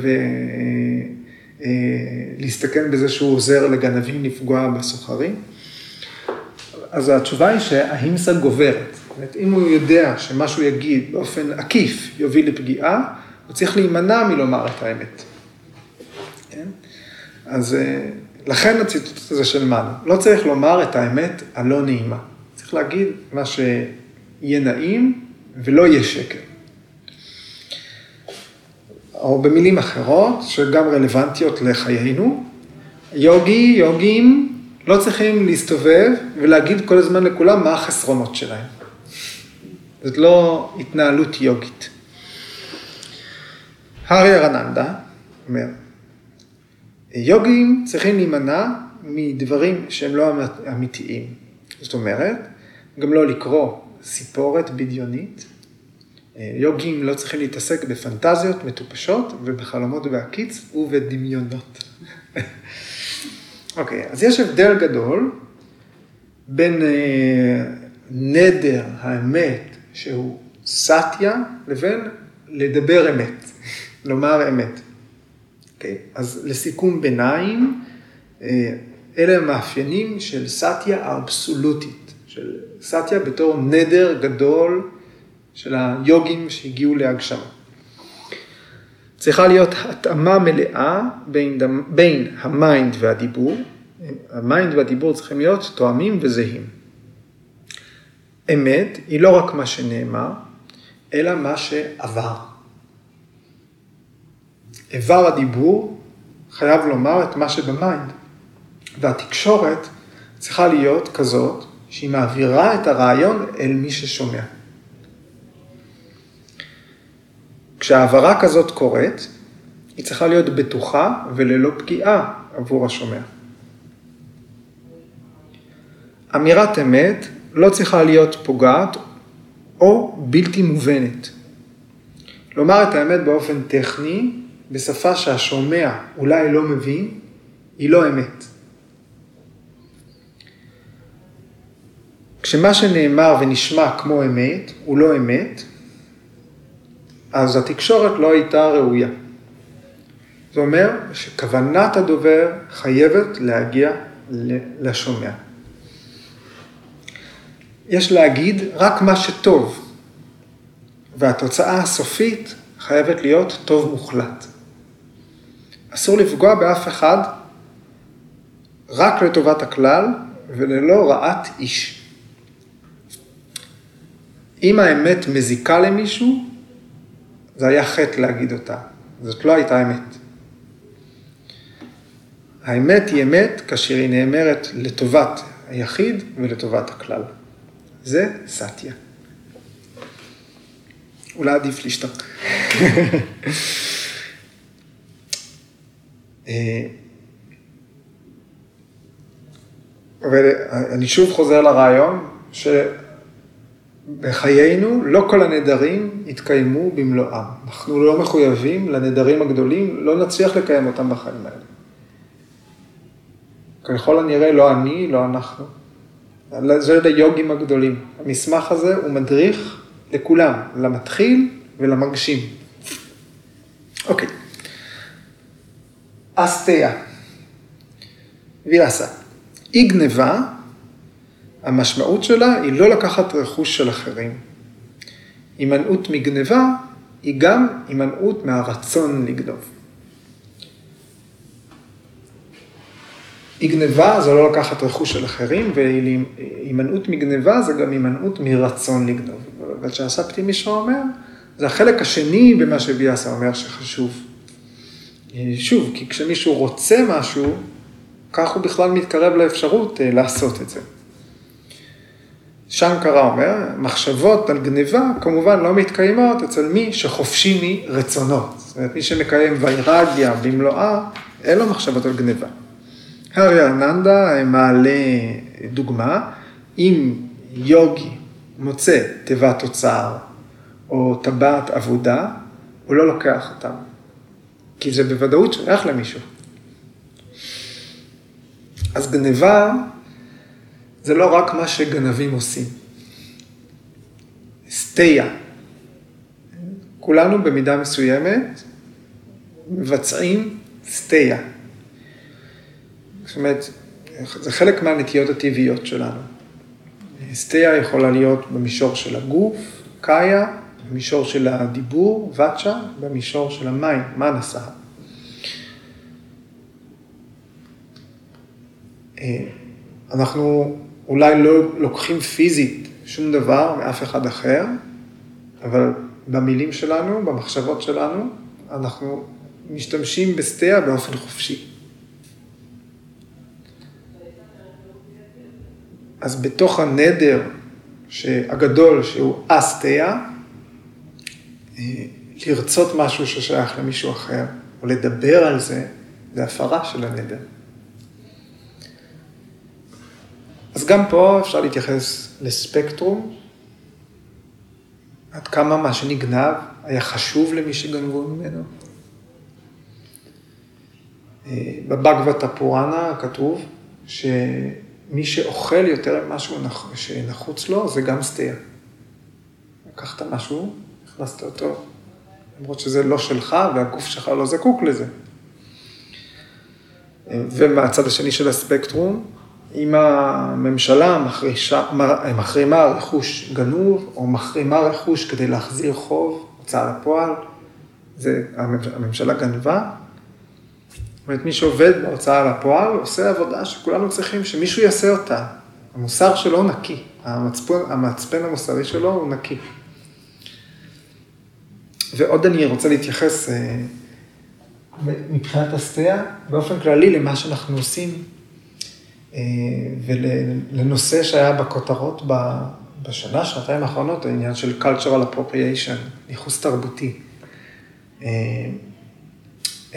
ולהסתכן בזה שהוא עוזר לגנבים לפגוע בסוחרים. אז התשובה היא שההימסה גוברת. זאת אומרת, אם הוא יודע שמה שהוא יגיד באופן עקיף יוביל לפגיעה, הוא צריך להימנע מלומר את האמת. כן? אז אה, לכן הציטוט הזה של מנו, לא צריך לומר את האמת הלא נעימה. צריך להגיד מה שיהיה נעים ולא יהיה שקר. או במילים אחרות, שגם רלוונטיות לחיינו, יוגי, יוגים, לא צריכים להסתובב ולהגיד כל הזמן לכולם מה החסרונות שלהם. זאת לא התנהלות יוגית. הארי ארננדה אומר, יוגים צריכים להימנע מדברים שהם לא אמיתיים. זאת אומרת, גם לא לקרוא סיפורת בדיונית. יוגים לא צריכים להתעסק בפנטזיות מטופשות ובחלומות בהקיץ ובדמיונות. [LAUGHS] אוקיי, okay, אז יש הבדל גדול בין אה, נדר האמת, שהוא סטיה, לבין לדבר אמת, [LAUGHS] לומר אמת. אוקיי, okay, אז לסיכום ביניים, אה, אלה המאפיינים של סטיה האבסולוטית, של סטיה בתור נדר גדול של היוגים שהגיעו להגשמה. צריכה להיות התאמה מלאה בין, בין ה mind והדיבור. ה mind והדיבור צריכים להיות תואמים וזהים. אמת היא לא רק מה שנאמר, אלא מה שעבר. איבר הדיבור חייב לומר את מה שבמיינד, והתקשורת צריכה להיות כזאת שהיא מעבירה את הרעיון אל מי ששומע. כשהעברה כזאת קורית, היא צריכה להיות בטוחה וללא פגיעה עבור השומע. אמירת אמת לא צריכה להיות פוגעת או בלתי מובנת. לומר את האמת באופן טכני, בשפה שהשומע אולי לא מבין, היא לא אמת. כשמה שנאמר ונשמע כמו אמת, הוא לא אמת, אז התקשורת לא הייתה ראויה. זה אומר שכוונת הדובר חייבת להגיע לשומע. יש להגיד רק מה שטוב, והתוצאה הסופית חייבת להיות טוב מוחלט. אסור לפגוע באף אחד רק לטובת הכלל וללא רעת איש. אם האמת מזיקה למישהו, זה היה חטא להגיד אותה. זאת לא הייתה אמת. האמת היא אמת כאשר היא נאמרת לטובת היחיד ולטובת הכלל. זה סטיה. אולי עדיף לשתוק. [LAUGHS] אה, ואני שוב חוזר לרעיון בחיינו לא כל הנדרים יתקיימו במלואם. אנחנו לא מחויבים לנדרים הגדולים, לא נצליח לקיים אותם בחיים האלה. ככל הנראה לא אני, לא אנחנו. זה ליוגים הגדולים. המסמך הזה הוא מדריך לכולם, למתחיל ולמגשים. אוקיי. אסתיה. ויאסה. אי גניבה, המשמעות שלה היא לא לקחת רכוש של אחרים. הימנעות מגניבה היא גם הימנעות מהרצון לגנוב. אי גניבה זה לא לקחת רכוש של אחרים, והימנעות מגניבה זה גם הימנעות מרצון לגנוב. אבל שהסבתי מישהו אומר, זה החלק השני במה שביאסה אומר שחשוב. שוב, כי כשמישהו רוצה משהו, כך הוא בכלל מתקרב לאפשרות אה, לעשות את זה. שנקרה אומר, מחשבות על גניבה כמובן לא מתקיימות אצל מי שחופשי מרצונות. זאת אומרת, מי שמקיים ויירגיה במלואה, אין לו מחשבות על גניבה. הרי אננדה מעלה דוגמה, אם יוגי מוצא תיבת אוצר או טבעת עבודה, הוא לא לוקח אותם, כי זה בוודאות שייך למישהו. אז גניבה זה לא רק מה שגנבים עושים. סטייה. כולנו במידה מסוימת מבצעים סטייה. זאת אומרת, זה חלק מהנטיות הטבעיות שלנו. סטייה יכולה להיות במישור של הגוף, קאיה, במישור של הדיבור, ואצ'ה, במישור של המים, מנסה. אה, אנחנו אולי לא לוקחים פיזית שום דבר מאף אחד אחר, אבל במילים שלנו, במחשבות שלנו, אנחנו משתמשים בסטייה באופן חופשי. אז בתוך הנדר הגדול שהוא אסטיה, אה, לרצות משהו ששייך למישהו אחר, או לדבר על זה, זה הפרה של הנדר. אז גם פה אפשר להתייחס לספקטרום, עד כמה מה שנגנב היה חשוב למי שגנבו ממנו. אה, בבגבתא פוראנה כתוב שמי שאוכל יותר ממה שנחוץ לו, זה גם סטייה. לקחת משהו, הכנסת אותו, למרות שזה לא שלך והגוף שלך לא זקוק לזה. אה, ומהצד השני של הספקטרום, אם הממשלה מחרישה, מחרימה רכוש גנוב, או מחרימה רכוש כדי להחזיר חוב, הוצאה לפועל, זה הממשלה גנבה. זאת אומרת, מי שעובד בהוצאה לפועל עושה עבודה שכולנו צריכים שמישהו יעשה אותה. המוסר שלו נקי, המצפן, המצפן המוסרי שלו הוא נקי. ועוד אני רוצה להתייחס אה, מבחינת הסטייה, באופן כללי למה שאנחנו עושים ולנושא שהיה בכותרות בשנה, שנתיים האחרונות, העניין של cultural appropriation, ניכוס תרבותי. אה,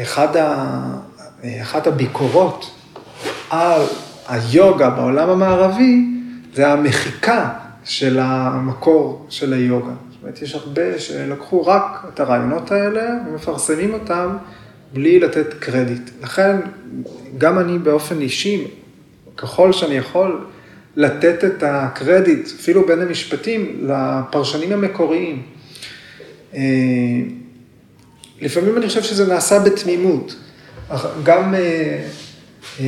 אחד אחת הביקורות על היוגה בעולם המערבי, זה המחיקה של המקור של היוגה. זאת אומרת, יש הרבה שלקחו רק את הרעיונות האלה ומפרסמים אותם בלי לתת קרדיט. לכן, גם אני באופן אישי ככל שאני יכול לתת את הקרדיט, אפילו בין המשפטים, לפרשנים המקוריים. אה, לפעמים אני חושב שזה נעשה בתמימות. גם אה, אה,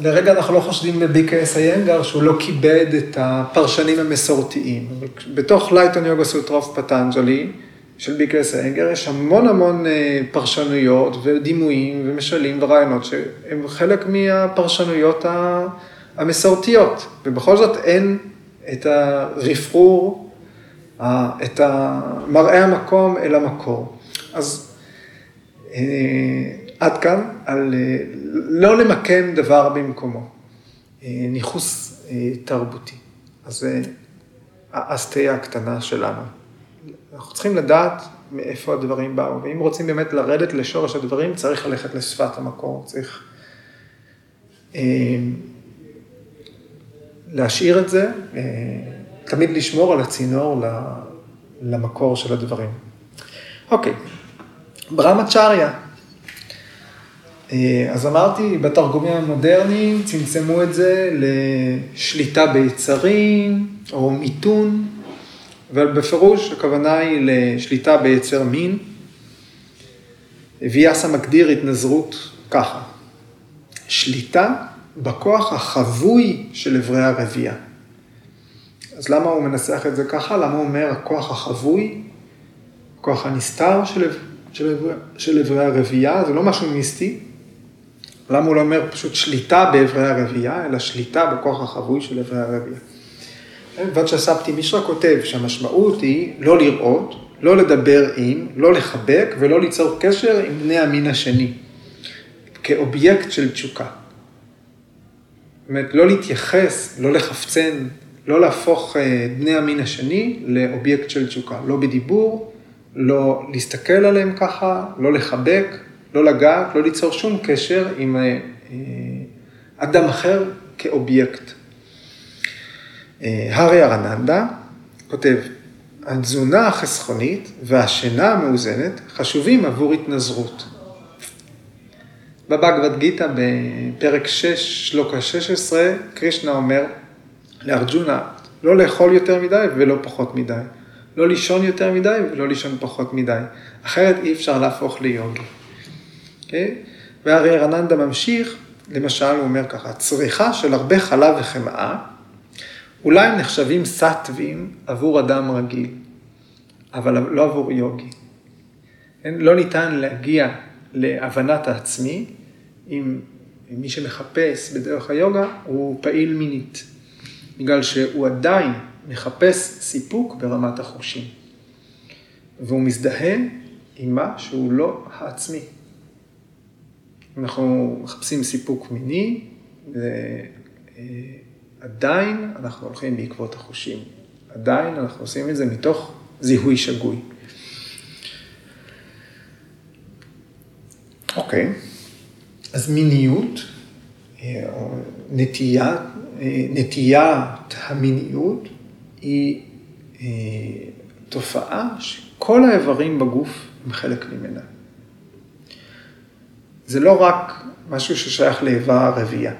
לרגע אנחנו לא חושדים בביקס איינגר שהוא לא כיבד את הפרשנים המסורתיים. בתוך לייטון יוגה סוטרוף פטנג'לי, של ביקלס אנגר, יש המון המון אה, פרשנויות ודימויים ומשלים ורעיונות שהם חלק מהפרשנויות המסורתיות, ובכל זאת אין את הרפרור, את מראה המקום אל המקור. אז אה, עד כאן על אה, לא למקם דבר במקומו, ניכוס תרבותי. אז זה האסטיה הקטנה שלנו. אנחנו צריכים לדעת מאיפה הדברים באו, ואם רוצים באמת לרדת לשורש הדברים, צריך ללכת לשפת המקור, צריך אה, להשאיר את זה, תמיד לשמור על הצינור למקור של הדברים. אוקיי, ברמצ'ריה. אז אמרתי, בתרגומים המודרניים צמצמו את זה לשליטה ביצרים או מיתון, אבל בפירוש הכוונה היא לשליטה ביצר מין. ויאסה מגדיר התנזרות ככה, שליטה בכוח החבוי של אברי הרבייה. אז למה הוא מנסח את זה ככה? למה הוא אומר הכוח החבוי, הכוח הנסתר של, של, של אברי הרבייה? זה לא משהו מיסטי. למה הוא לא אומר פשוט שליטה באברי הרבייה, אלא שליטה בכוח החבוי של אברי הרבייה? וצ'ספטי מישרא כותב שהמשמעות היא לא לראות, לא לדבר עם, לא לחבק ולא ליצור קשר עם בני המין השני, כאובייקט של תשוקה. זאת אומרת, לא להתייחס, לא לחפצן, לא להפוך אה, בני המין השני לאובייקט של תשוקה, לא בדיבור, לא להסתכל עליהם ככה, לא לחבק, לא לגעת, לא ליצור שום קשר עם אה, אה, אדם אחר כאובייקט. הארי ארננדה כותב, התזונה החסכונית והשינה המאוזנת חשובים עבור התנזרות. בבגבד גיתא בפרק 6, שלוקה 16, קרישנה אומר לארג'ונה, לא לאכול יותר מדי ולא פחות מדי. לא לישון יותר מדי ולא לישון פחות מדי. אחרת אי אפשר להפוך ליוגי. Okay? אוקיי? והרי רננדה ממשיך, למשל הוא אומר ככה, צריכה של הרבה חלב וחמאה, אולי הם נחשבים סטווים עבור אדם רגיל, אבל לא עבור יוגי. לא ניתן להגיע להבנת העצמי אם מי שמחפש בדרך היוגה הוא פעיל מינית, בגלל שהוא עדיין מחפש סיפוק ברמת החושים. והוא מזדהה עם מה שהוא לא העצמי. אנחנו מחפשים סיפוק מיני, ועדיין אנחנו הולכים בעקבות החושים. עדיין אנחנו עושים את זה מתוך זיהוי שגוי. אוקיי, אז מיניות, אה, נטייה, אה, נטיית המיניות היא אה, תופעה שכל האיברים בגוף הם חלק ממנה. זה לא רק משהו ששייך לאיבר הרבייה.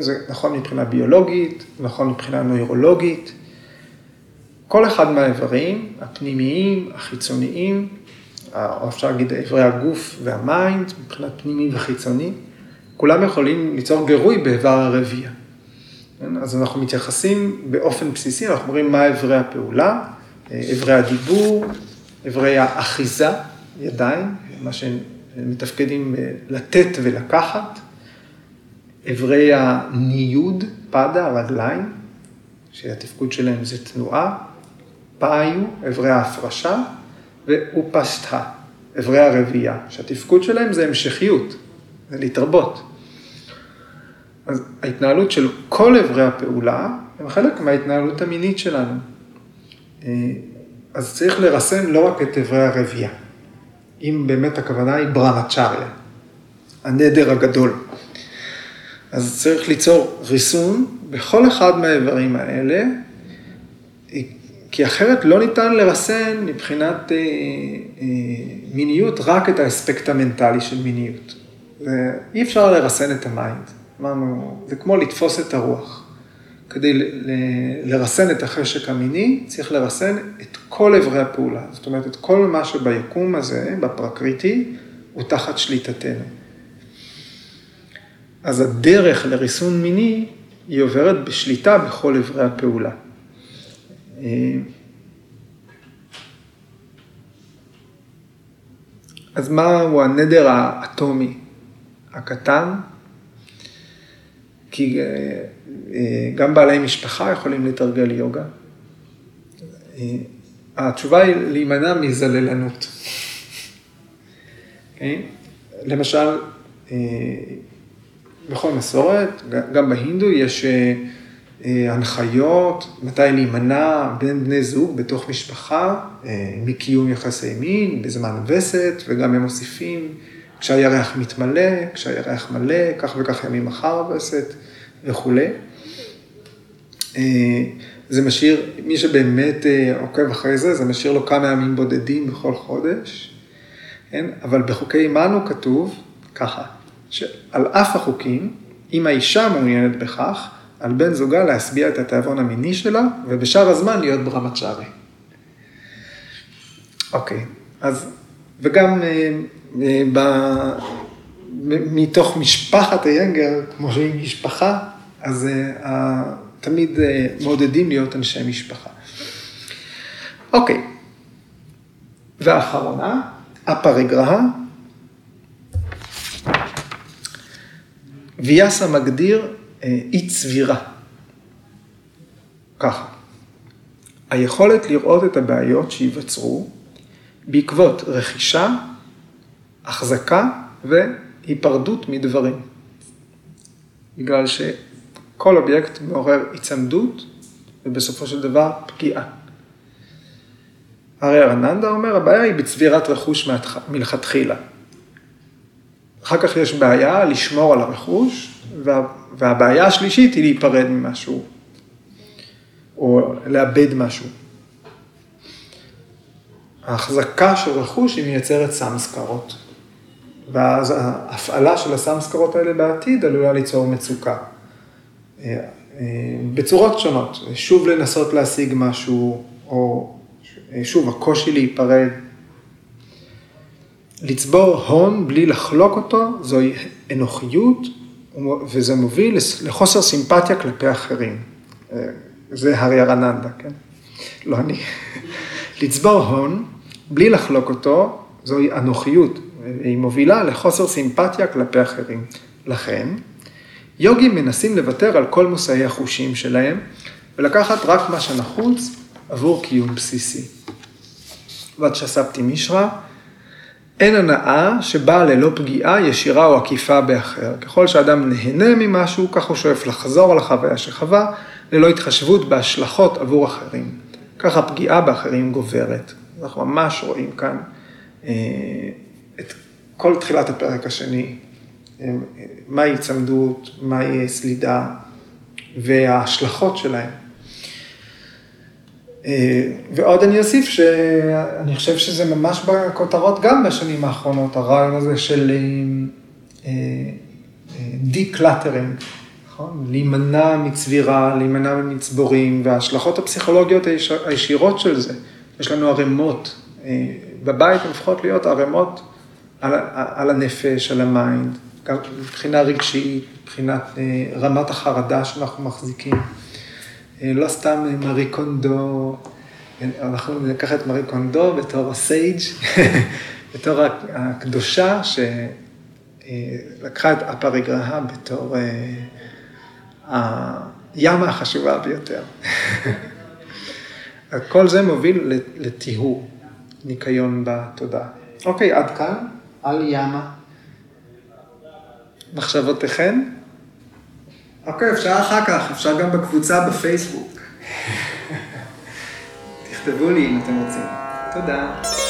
זה נכון מבחינה ביולוגית, נכון מבחינה נוירולוגית. כל אחד מהאיברים, הפנימיים, החיצוניים, או אפשר להגיד איברי הגוף והמיינד, מבחינת פנימי וחיצוני, כולם יכולים ליצור גירוי באיבר הרבייה. כן? אז אנחנו מתייחסים באופן בסיסי, אנחנו אומרים מה איברי הפעולה, איברי הדיבור, איברי האחיזה, ידיים, מה שמתפקדים לתת ולקחת, איברי הניוד, פדה, הרגליים, שהתפקוד שלהם זה תנועה, פאיו, איברי ההפרשה, ואופסטה, איברי הרבייה, שהתפקוד שלהם זה המשכיות, זה להתרבות. אז ההתנהלות של כל איברי הפעולה הם חלק מההתנהלות המינית שלנו. אה, אז צריך לרסן לא רק את איברי הרבייה, אם באמת הכוונה היא ברמצ'ריה, הנדר הגדול. אז צריך ליצור ריסון בכל אחד מהאיברים האלה, כי אחרת לא ניתן לרסן מבחינת אה, אה, מיניות רק את האספקט המנטלי של מיניות. אי אפשר לרסן את ה mind. אמרנו, זה כמו לתפוס את הרוח. כדי לרסן את החשק המיני, צריך לרסן את כל אברי הפעולה. זאת אומרת, את כל מה שביקום הזה, בפרקריטי, הוא תחת שליטתנו. אז הדרך לריסון מיני, היא עוברת בשליטה בכל אברי הפעולה. אז מהו הנדר האטומי הקטן? כי אה, אה, גם בעלי משפחה יכולים לתרגל יוגה. אה, התשובה היא להימנע מזללנות. Okay? [LAUGHS] אוקיי? למשל, בכל מסורת, גם בהינדו יש הנחיות מתי להימנע בין בני זוג בתוך משפחה מקיום יחסי מין בזמן וסת, וגם הם מוסיפים כשהירח מתמלא, כשהירח מלא, כך וכך ימים אחר הווסת וכולי. זה משאיר, מי שבאמת עוקב אחרי זה, זה משאיר לו כמה ימים בודדים בכל חודש, כן? אבל בחוקי עמנו כתוב ככה, שעל אף החוקים, אם האישה מעוניינת בכך, על בן זוגה להשביע את התיאבון המיני שלה, ובשאר הזמן להיות ברמת שערי. אוקיי, אז, וגם אה, אה, ב, מתוך משפחת היינגר, כמו שהיא משפחה, אז אה, תמיד אה, מעודדים להיות אנשי משפחה. אוקיי, והאחרונה, הפריגרהה, ויאסה מגדיר אה, אי צבירה. ככה, היכולת לראות את הבעיות שייווצרו בעקבות רכישה, החזקה והיפרדות מדברים. בגלל שכל אובייקט מעורר היצמדות ובסופו של דבר פגיעה. הרי ארננדה אומר, הבעיה היא בצבירת רכוש מלכתחילה. אחר כך יש בעיה לשמור על הרכוש, וה, והבעיה השלישית היא להיפרד ממשהו, או לאבד משהו. ההחזקה של רכוש היא מייצרת סמסקרות, ואז ההפעלה של הסמסקרות האלה בעתיד עלולה ליצור מצוקה. אה, אה, בצורות שונות, שוב לנסות להשיג משהו, או שוב, הקושי להיפרד. לצבור הון בלי לחלוק אותו, זוהי אנוכיות, וזה מוביל לחוסר סימפתיה כלפי אחרים. אה, זה הארי ארננדה, כן? לא אני. [LAUGHS] לצבור הון בלי לחלוק אותו, זוהי אנוכיות, היא מובילה לחוסר סימפתיה כלפי אחרים. לכן, יוגים מנסים לוותר על כל מושאי החושים שלהם, ולקחת רק מה שנחוץ עבור קיום בסיסי. ואצ'ספטי מישרא, אין הנאה שבאה ללא פגיעה ישירה או עקיפה באחר. ככל שאדם נהנה ממשהו, כך הוא שואף לחזור על החוויה שחווה, ללא התחשבות בהשלכות עבור אחרים. כך הפגיעה באחרים גוברת. אנחנו ממש רואים כאן אה, את כל תחילת הפרק השני, אה, מהי הצמדות, מהי סלידה וההשלכות שלהם. אה, ועוד אני אוסיף שאני חושב שזה ממש בכותרות גם בשנים האחרונות, הרעיון הזה של decluttering, אה, אה, נכון? להימנע מצבירה, להימנע ממצבורים, וההשלכות הפסיכולוגיות הישירות של זה. יש לנו ערימות, בבית הן הופכות להיות ערימות על, על הנפש, על ה mind, גם מבחינה רגשית, מבחינת רמת החרדה שאנחנו מחזיקים. אה, לא סתם מארי קונדו, אנחנו ניקח את מארי קונדו בתור ה sage, [LAUGHS] בתור הקדושה שלקחה את אפריגרהה בתור אה, הימה החשובה ביותר. [LAUGHS] כל זה מוביל לטיהור, ניקיון בתודעה. אוקיי, עד כאן, על ימה. מחשבותיכן? אוקיי, אפשר אחר כך, אפשר גם בקבוצה בפייסבוק. [LAUGHS] תכתבו לי אם אתם רוצים. תודה.